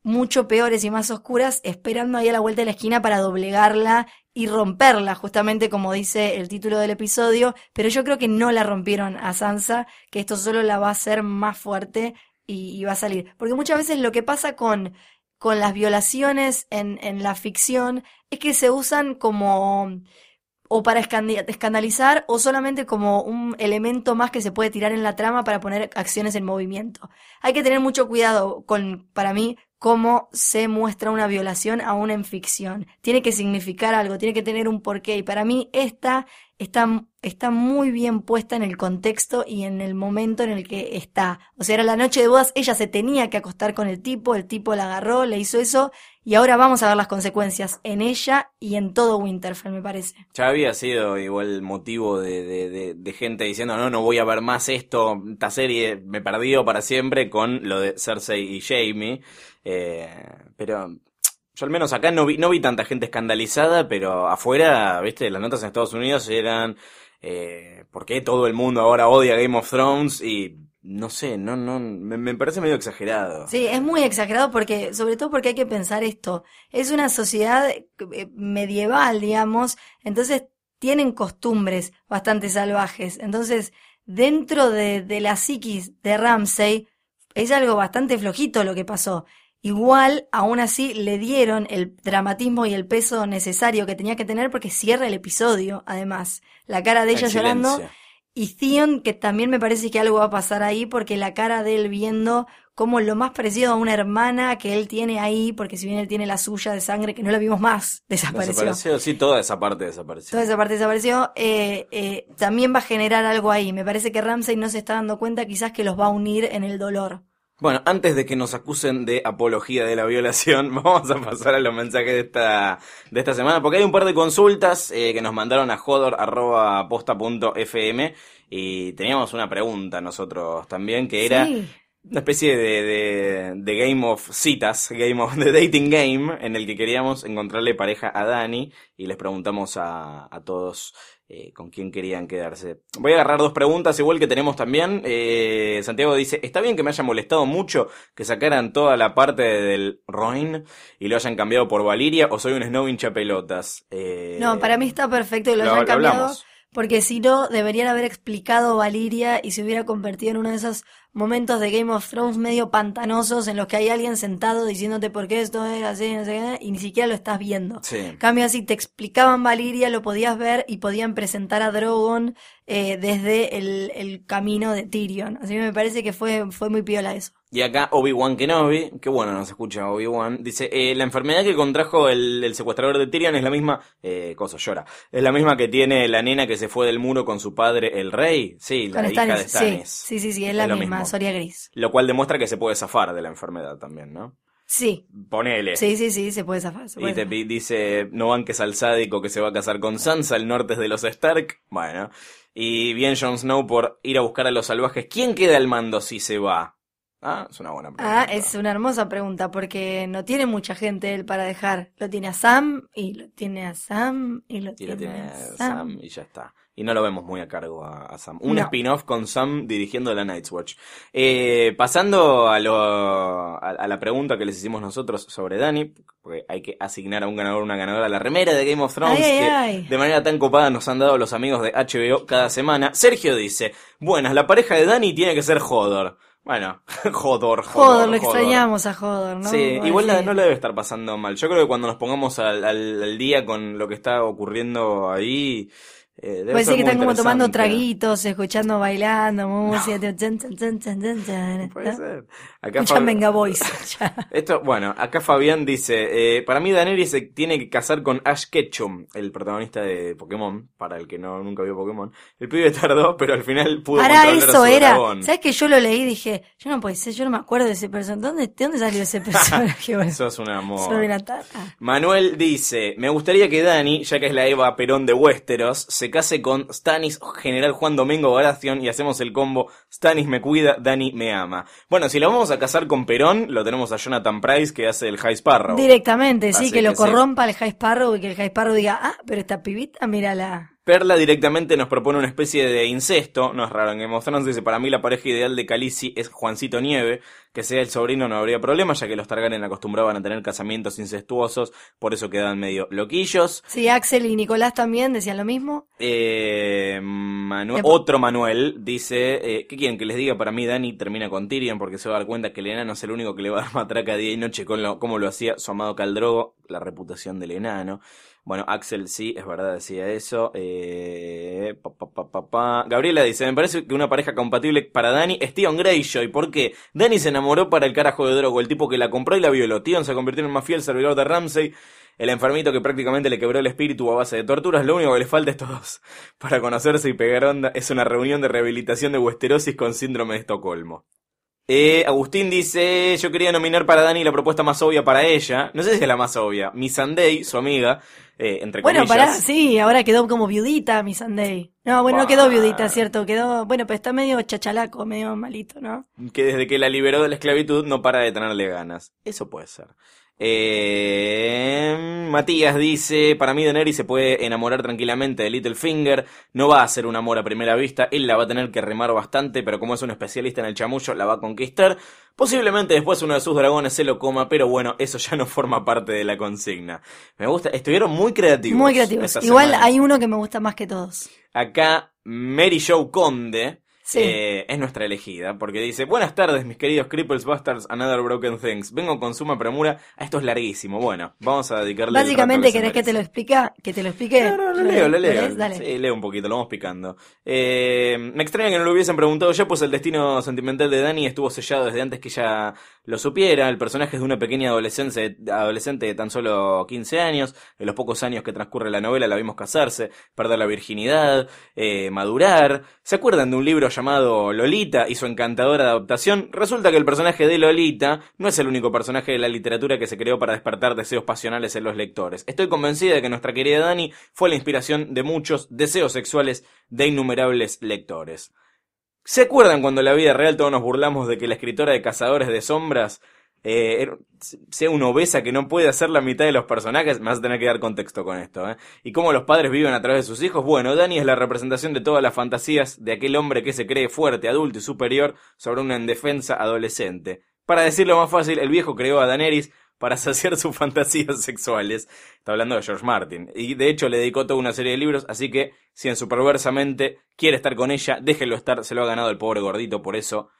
mucho peores y más oscuras esperando ahí a la vuelta de la esquina para doblegarla y romperla, justamente como dice el título del episodio, pero yo creo que no la rompieron a Sansa, que esto solo la va a hacer más fuerte y, y va a salir. Porque muchas veces lo que pasa con, con las violaciones en, en la ficción es que se usan como o para escandalizar o solamente como un elemento más que se puede tirar en la trama para poner acciones en movimiento. Hay que tener mucho cuidado con, para mí, cómo se muestra una violación aún en ficción. Tiene que significar algo, tiene que tener un porqué. Y para mí esta está, está muy bien puesta en el contexto y en el momento en el que está. O sea, era la noche de bodas, ella se tenía que acostar con el tipo, el tipo la agarró, le hizo eso, y ahora vamos a ver las consecuencias en ella y en todo Winterfell, me parece. Ya había sido igual motivo de, de, de, de gente diciendo, no, no voy a ver más esto, esta serie me perdió para siempre con lo de Cersei y Jamie. Eh, pero yo al menos acá no vi, no vi tanta gente escandalizada, pero afuera, viste, las notas en Estados Unidos eran, eh, ¿por qué todo el mundo ahora odia Game of Thrones? Y no sé, no, no, me, parece medio exagerado. Sí, es muy exagerado porque, sobre todo porque hay que pensar esto. Es una sociedad eh, medieval, digamos, entonces tienen costumbres bastante salvajes. Entonces, dentro de, de la psiquis de Ramsay, es algo bastante flojito lo que pasó. Igual, aún así, le dieron el dramatismo y el peso necesario que tenía que tener porque cierra el episodio, además. La cara de ella llorando y Theon, que también me parece que algo va a pasar ahí, porque la cara de él viendo como lo más parecido a una hermana que él tiene ahí, porque si bien él tiene la suya de sangre, que no la vimos más, desapareció. Desapareció, sí, toda esa parte desapareció. Toda esa parte desapareció, eh, eh, también va a generar algo ahí. Me parece que Ramsey no se está dando cuenta quizás que los va a unir en el dolor. Bueno, antes de que nos acusen de apología de la violación, vamos a pasar a los mensajes de esta, de esta semana, porque hay un par de consultas eh, que nos mandaron a jodor.posta.fm y teníamos una pregunta nosotros también, que era Sí. una especie de, de, de game of citas, game of de dating game, en el que queríamos encontrarle pareja a Dani y les preguntamos a, a todos eh, con quién querían quedarse. Voy a agarrar dos preguntas, igual que tenemos también. Eh, Santiago dice, ¿está bien que me haya molestado mucho que sacaran toda la parte del Roin y lo hayan cambiado por Valiria o soy un snow hincha pelotas? Eh, No, para mí está perfecto y lo, lo- hayan cambiado. hablamos. Porque si no, deberían haber explicado Valiria y se hubiera convertido en uno de esos momentos de Game of Thrones medio pantanosos en los que hay alguien sentado diciéndote por qué esto era así, no sé qué, y ni siquiera lo estás viendo. Sí. Cambio, así te explicaban Valiria, lo podías ver y podían presentar a Drogon eh, desde el, el camino de Tyrion. Así que me parece que fue, fue muy piola eso. Y acá Obi-Wan Kenobi, que bueno, nos escucha Obi-Wan, dice, eh, la enfermedad que contrajo el, el secuestrador de Tyrion es la misma, eh, cosa, llora, es la misma que tiene la nena que se fue del muro con su padre, el rey, sí, la Con hija de Stannis, sí, sí, sí, es la misma. Soria Gris. Lo cual demuestra que se puede zafar de la enfermedad también, ¿no? Sí, Ponele. sí, sí, sí, se puede zafar. se Y puede zafar. dice, no banques al sádico que se va a casar con Sansa, el norte es de los Stark. Bueno. Y bien Jon Snow por ir a buscar a los salvajes. ¿Quién queda al mando si se va? Ah, es una buena pregunta. Ah, es una hermosa pregunta porque no tiene mucha gente él para dejar. Lo tiene a Sam y lo tiene a Sam y lo Y tiene, lo tiene a Sam. Sam. y ya está. Y no lo vemos muy a cargo a, a Sam. Un No. spin-off con Sam dirigiendo la Night's Watch. Eh, pasando a, lo, a, a la pregunta que les hicimos nosotros sobre Dani, porque hay que asignar a un ganador o una ganadora la remera de Game of Thrones, Ay, ay, que ay. de manera tan copada nos han dado los amigos de HBO cada semana. Sergio dice, buenas, la pareja de Dani tiene que ser Hodor. Bueno, Hodor, Hodor, Jodor, lo extrañamos a Jodor, ¿no? Sí, igual la- no le debe estar pasando mal. Yo creo que cuando nos pongamos al, al- al día con lo que está ocurriendo ahí, eh, Puede ser que están como tomando traguitos, escuchando, bailando, música. Puede ser. Acá Escuchan Venga Boys. Esto, bueno, acá Fabián dice, eh, para mí Daenerys se tiene que casar con Ash Ketchum, el protagonista de Pokémon, para el que no nunca vio Pokémon. El pibe tardó, pero al final pudo Para eso a su era. dragón. ¿Sabes que yo lo leí y dije, yo no puede ser, yo no me acuerdo de ese personaje. ¿Dónde, ¿De dónde salió ese personaje? Bueno, Eso es un amor. Manuel dice, me gustaría que Dani, ya que es la Eva Perón de Westeros, se case con Stanis General Juan Domingo Baratheon y hacemos el combo Stanis me cuida, Dani me ama. Bueno, si la vamos a casar con Perón, lo tenemos a Jonathan Price que hace el High Sparrow. Directamente, sí, que lo corrompa el High Sparrow y que el High Sparrow diga, ah, pero esta pibita, mírala. Perla directamente nos propone una especie de incesto, no es raro en Game of Thrones, dice, para mí la pareja ideal de Khaleesi es Juancito Nieve, que sea el sobrino no habría problema, ya que los Targaryen acostumbraban a tener casamientos incestuosos, por eso quedan medio loquillos. Sí, Axel y Nicolás también decían lo mismo. Eh, Manu- otro Manuel dice, eh, ¿qué quieren que les diga? Para mí Dani termina con Tyrion porque se va a dar cuenta que el enano es el único que le va a dar matraca día y noche con lo, como lo hacía su amado Caldrogo, la reputación del enano. Bueno, Axel sí, es verdad, decía eso. Eh, pa, pa. Gabriela dice, me parece que una pareja compatible para Dani es Tion Greyjoy. ¿Por qué? Dani se enamoró para el carajo de Drogo, el tipo que la compró y la violó. Tion se convirtió en el más fiel servidor de Ramsay. El enfermito que prácticamente le quebró el espíritu a base de torturas, lo único que les falta a estos dos para conocerse y pegar onda es una reunión de rehabilitación de Westerosis con síndrome de Estocolmo. Eh, Agustín dice, yo quería nominar para Dani la propuesta más obvia para ella, no sé si es la más obvia, Miss Sunday, su amiga, eh, entre Bueno, comillas. pará, sí, ahora quedó como viudita mi Sunday. No, bueno, no quedó viudita, cierto, quedó, bueno, pero está medio chachalaco, medio malito, ¿no? que desde que la liberó de la esclavitud no para de tenerle ganas. Eso puede ser. Eh, Matías dice, para mí Daenerys se puede enamorar tranquilamente de Littlefinger, no va a ser un amor a primera vista, él la va a tener que remar bastante, pero como es un especialista en el chamullo, la va a conquistar. Posiblemente después uno de sus dragones se lo coma, pero bueno, eso ya no forma parte de la consigna. Me gusta, estuvieron muy creativos. Muy creativos. Igual semana. hay uno que me gusta más que todos. Acá Mary Jo Conde Sí. eh, es nuestra elegida, porque dice, buenas tardes mis queridos Cripples, Bastards, and Other Broken Things. Vengo con suma premura, a esto es larguísimo. Bueno, vamos a dedicarle... el Básicamente, rato ¿querés se que te lo explique? ¿Que te lo explique? No, no, lo leo, lo leo. lees? Dale. Sí, leo un poquito, lo vamos picando. Eh, me extraña que no lo hubiesen preguntado ya, pues el destino sentimental de Dani estuvo sellado desde antes que ella lo supiera. El personaje es de una pequeña adolescente, de tan solo 15 años. En los pocos años que transcurre la novela la vimos casarse, perder la virginidad, eh, madurar. ¿Se acuerdan de un libro llamado Lolita y su encantadora adaptación? Resulta que el personaje de Lolita no es el único personaje de la literatura que se creó para despertar deseos pasionales en los lectores. Estoy convencida de que nuestra querida Dani fue la inspiración de muchos deseos sexuales de innumerables lectores. ¿Se acuerdan cuando en la vida real todos nos burlamos de que la escritora de Cazadores de Sombras eh, era- sea una obesa que no puede hacer la mitad de los personajes? Me vas a tener que dar contexto con esto, ¿eh? ¿Y cómo los padres viven a través de sus hijos? Bueno, Dani es la representación de todas las fantasías de aquel hombre que se cree fuerte, adulto y superior sobre una indefensa adolescente. Para decirlo más fácil, el viejo creó a Daenerys para saciar sus fantasías sexuales. Está hablando de George Martin. Y de hecho le dedicó toda una serie de libros, así que si en su perversamente quiere estar con ella, déjenlo estar, se lo ha ganado el pobre gordito, por eso,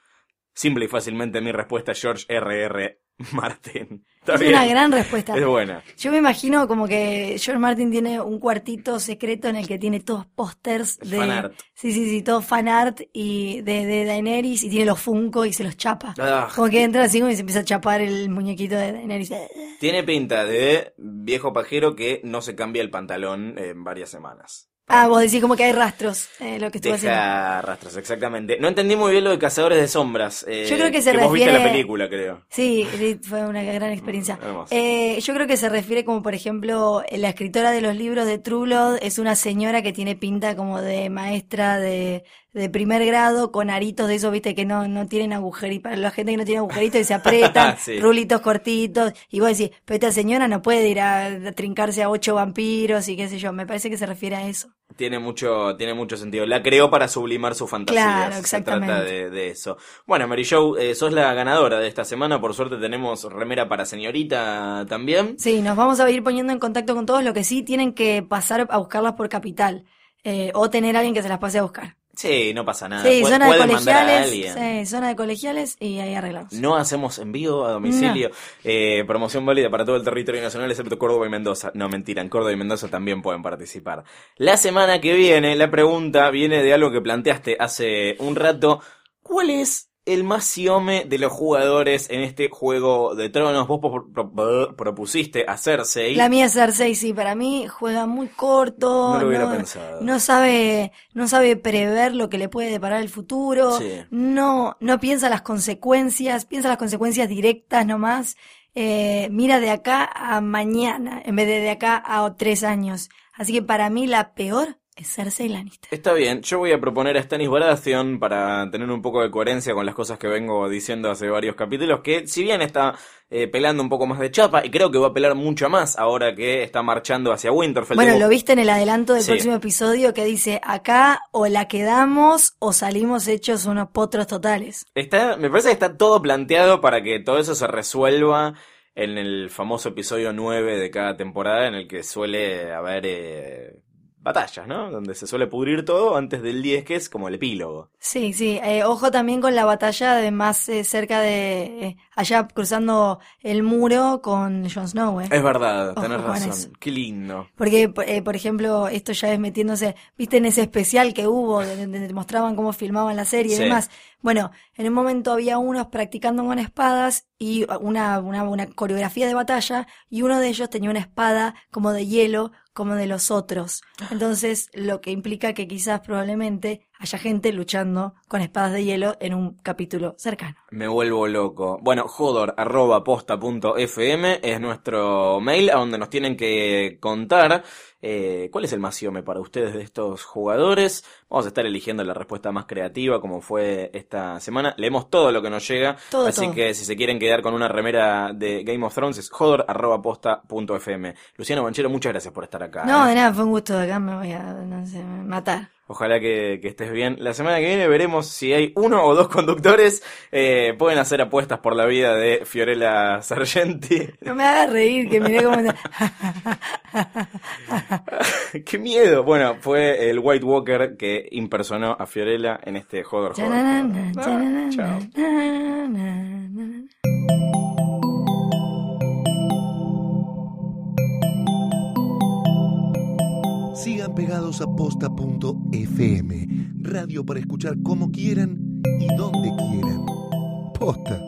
simple y fácilmente mi respuesta es George R.R. Martin. Está Es bien. una gran respuesta. Es buena. Yo me imagino como que George Martin tiene un cuartito secreto en el que tiene todos pósters de... Fanart. Sí, sí, sí, todo fanart y de, de Daenerys y tiene los Funko y se los chapa. Ah, Como que entra así como y se empieza a chapar el muñequito de Daenerys. Tiene pinta de viejo pajero que no se cambia el pantalón en varias semanas. Ah, vos decís como que hay rastros, eh, lo que estuvo haciendo. Deja rastros, exactamente. No entendí muy bien lo de Cazadores de Sombras. eh, Yo creo que se vos viste la refiere- película, creo. Sí, sí, fue una gran experiencia. Mm. Eh, yo creo que se refiere como, por ejemplo, la escritora de los libros de True Blood es una señora que tiene pinta como de maestra de, de primer grado con aritos de esos, viste, que no, no tienen agujeritos, para la gente que no tiene agujeritos y se apretan, Sí. rulitos cortitos, y vos decís, pero esta señora no puede ir a, a trincarse a ocho vampiros y qué sé yo, me parece que se refiere a eso. Tiene mucho, tiene mucho sentido. La creó para sublimar su fantasía. Claro, Se exactamente. trata de, de eso. Bueno, Mary Jo, eh, sos la ganadora de esta semana. Por suerte tenemos remera para señorita también. Sí, nos vamos a ir poniendo en contacto con todos, lo que sí tienen que pasar a buscarlas por capital, eh, o tener a alguien que se las pase a buscar. Sí, no pasa nada. Sí, Pu- zona de pueden mandar a colegiales. alguien. Sí, zona de colegiales y ahí arreglamos. No hacemos envío a domicilio. Eh, promoción válida para todo el territorio nacional excepto Córdoba y Mendoza. No, mentira, en Córdoba y Mendoza también pueden participar. La semana que viene, la pregunta viene de algo que planteaste hace un rato. ¿Cuál es el más siome de los jugadores en este juego de tronos? Vos pro- pro- propusiste a Cersei. La mía es Cersei, sí, para mí juega muy corto. No lo hubiera pensado. no sabe, no sabe prever lo que le puede deparar el futuro. Sí. No, no piensa las consecuencias, piensa las consecuencias directas nomás. Eh, mira de acá a mañana, en vez de de acá a tres años. Así que para mí la peor es Cersei Lannister. Está bien, yo voy a proponer a Stannis Baratheon para tener un poco de coherencia con las cosas que vengo diciendo hace varios capítulos, que si bien está eh, pelando un poco más de chapa, y creo que va a pelar mucho más ahora que está marchando hacia Winterfell. Bueno, Tengo- lo viste en el adelanto del Sí. próximo episodio que dice, acá o la quedamos o salimos hechos unos potros totales. Está, me parece que está todo planteado para que todo eso se resuelva en el famoso episodio 9 de cada temporada en el que suele haber eh, batallas, ¿no? Donde se suele pudrir todo antes del 10 que es como el epílogo. Sí, sí, eh, ojo también con la batalla de más eh, cerca de, eh, allá cruzando el muro con Jon Snow, eh. Es verdad, tenés razón. Qué lindo. Porque, eh, por ejemplo, esto ya es metiéndose, viste en ese especial que hubo, donde donde te mostraban cómo filmaban la serie Sí. y demás. Bueno, en un momento había unos practicando con espadas y una, una, una coreografía de batalla y uno de ellos tenía una espada como de hielo, como de los otros. Entonces, lo que implica que quizás probablemente haya gente luchando con espadas de hielo en un capítulo cercano. Me vuelvo loco. Bueno, jodor arroba posta punto fm es nuestro mail a donde nos tienen que contar eh, cuál es el masiome para ustedes de estos jugadores. Vamos a estar eligiendo la respuesta más creativa como fue esta semana. Leemos todo lo que nos llega. Todo, así todo. que si se quieren quedar con una remera de Game of Thrones es jodor arroba posta punto fm. Luciano Banchero, muchas gracias por estar acá. No, de nada, fue un gusto. Acá me voy a, no sé, matar. Ojalá que, que estés bien. La semana que viene veremos si hay uno o dos conductores. Eh, pueden hacer apuestas por la vida de Fiorella Sargenti. No me hagas reír, que miré cómo... ¡Qué miedo! Bueno, fue el White Walker que impersonó a Fiorella en este Hodor Ah, chao. Sigan pegados a posta.fm, radio para escuchar como quieran y donde quieran. Posta.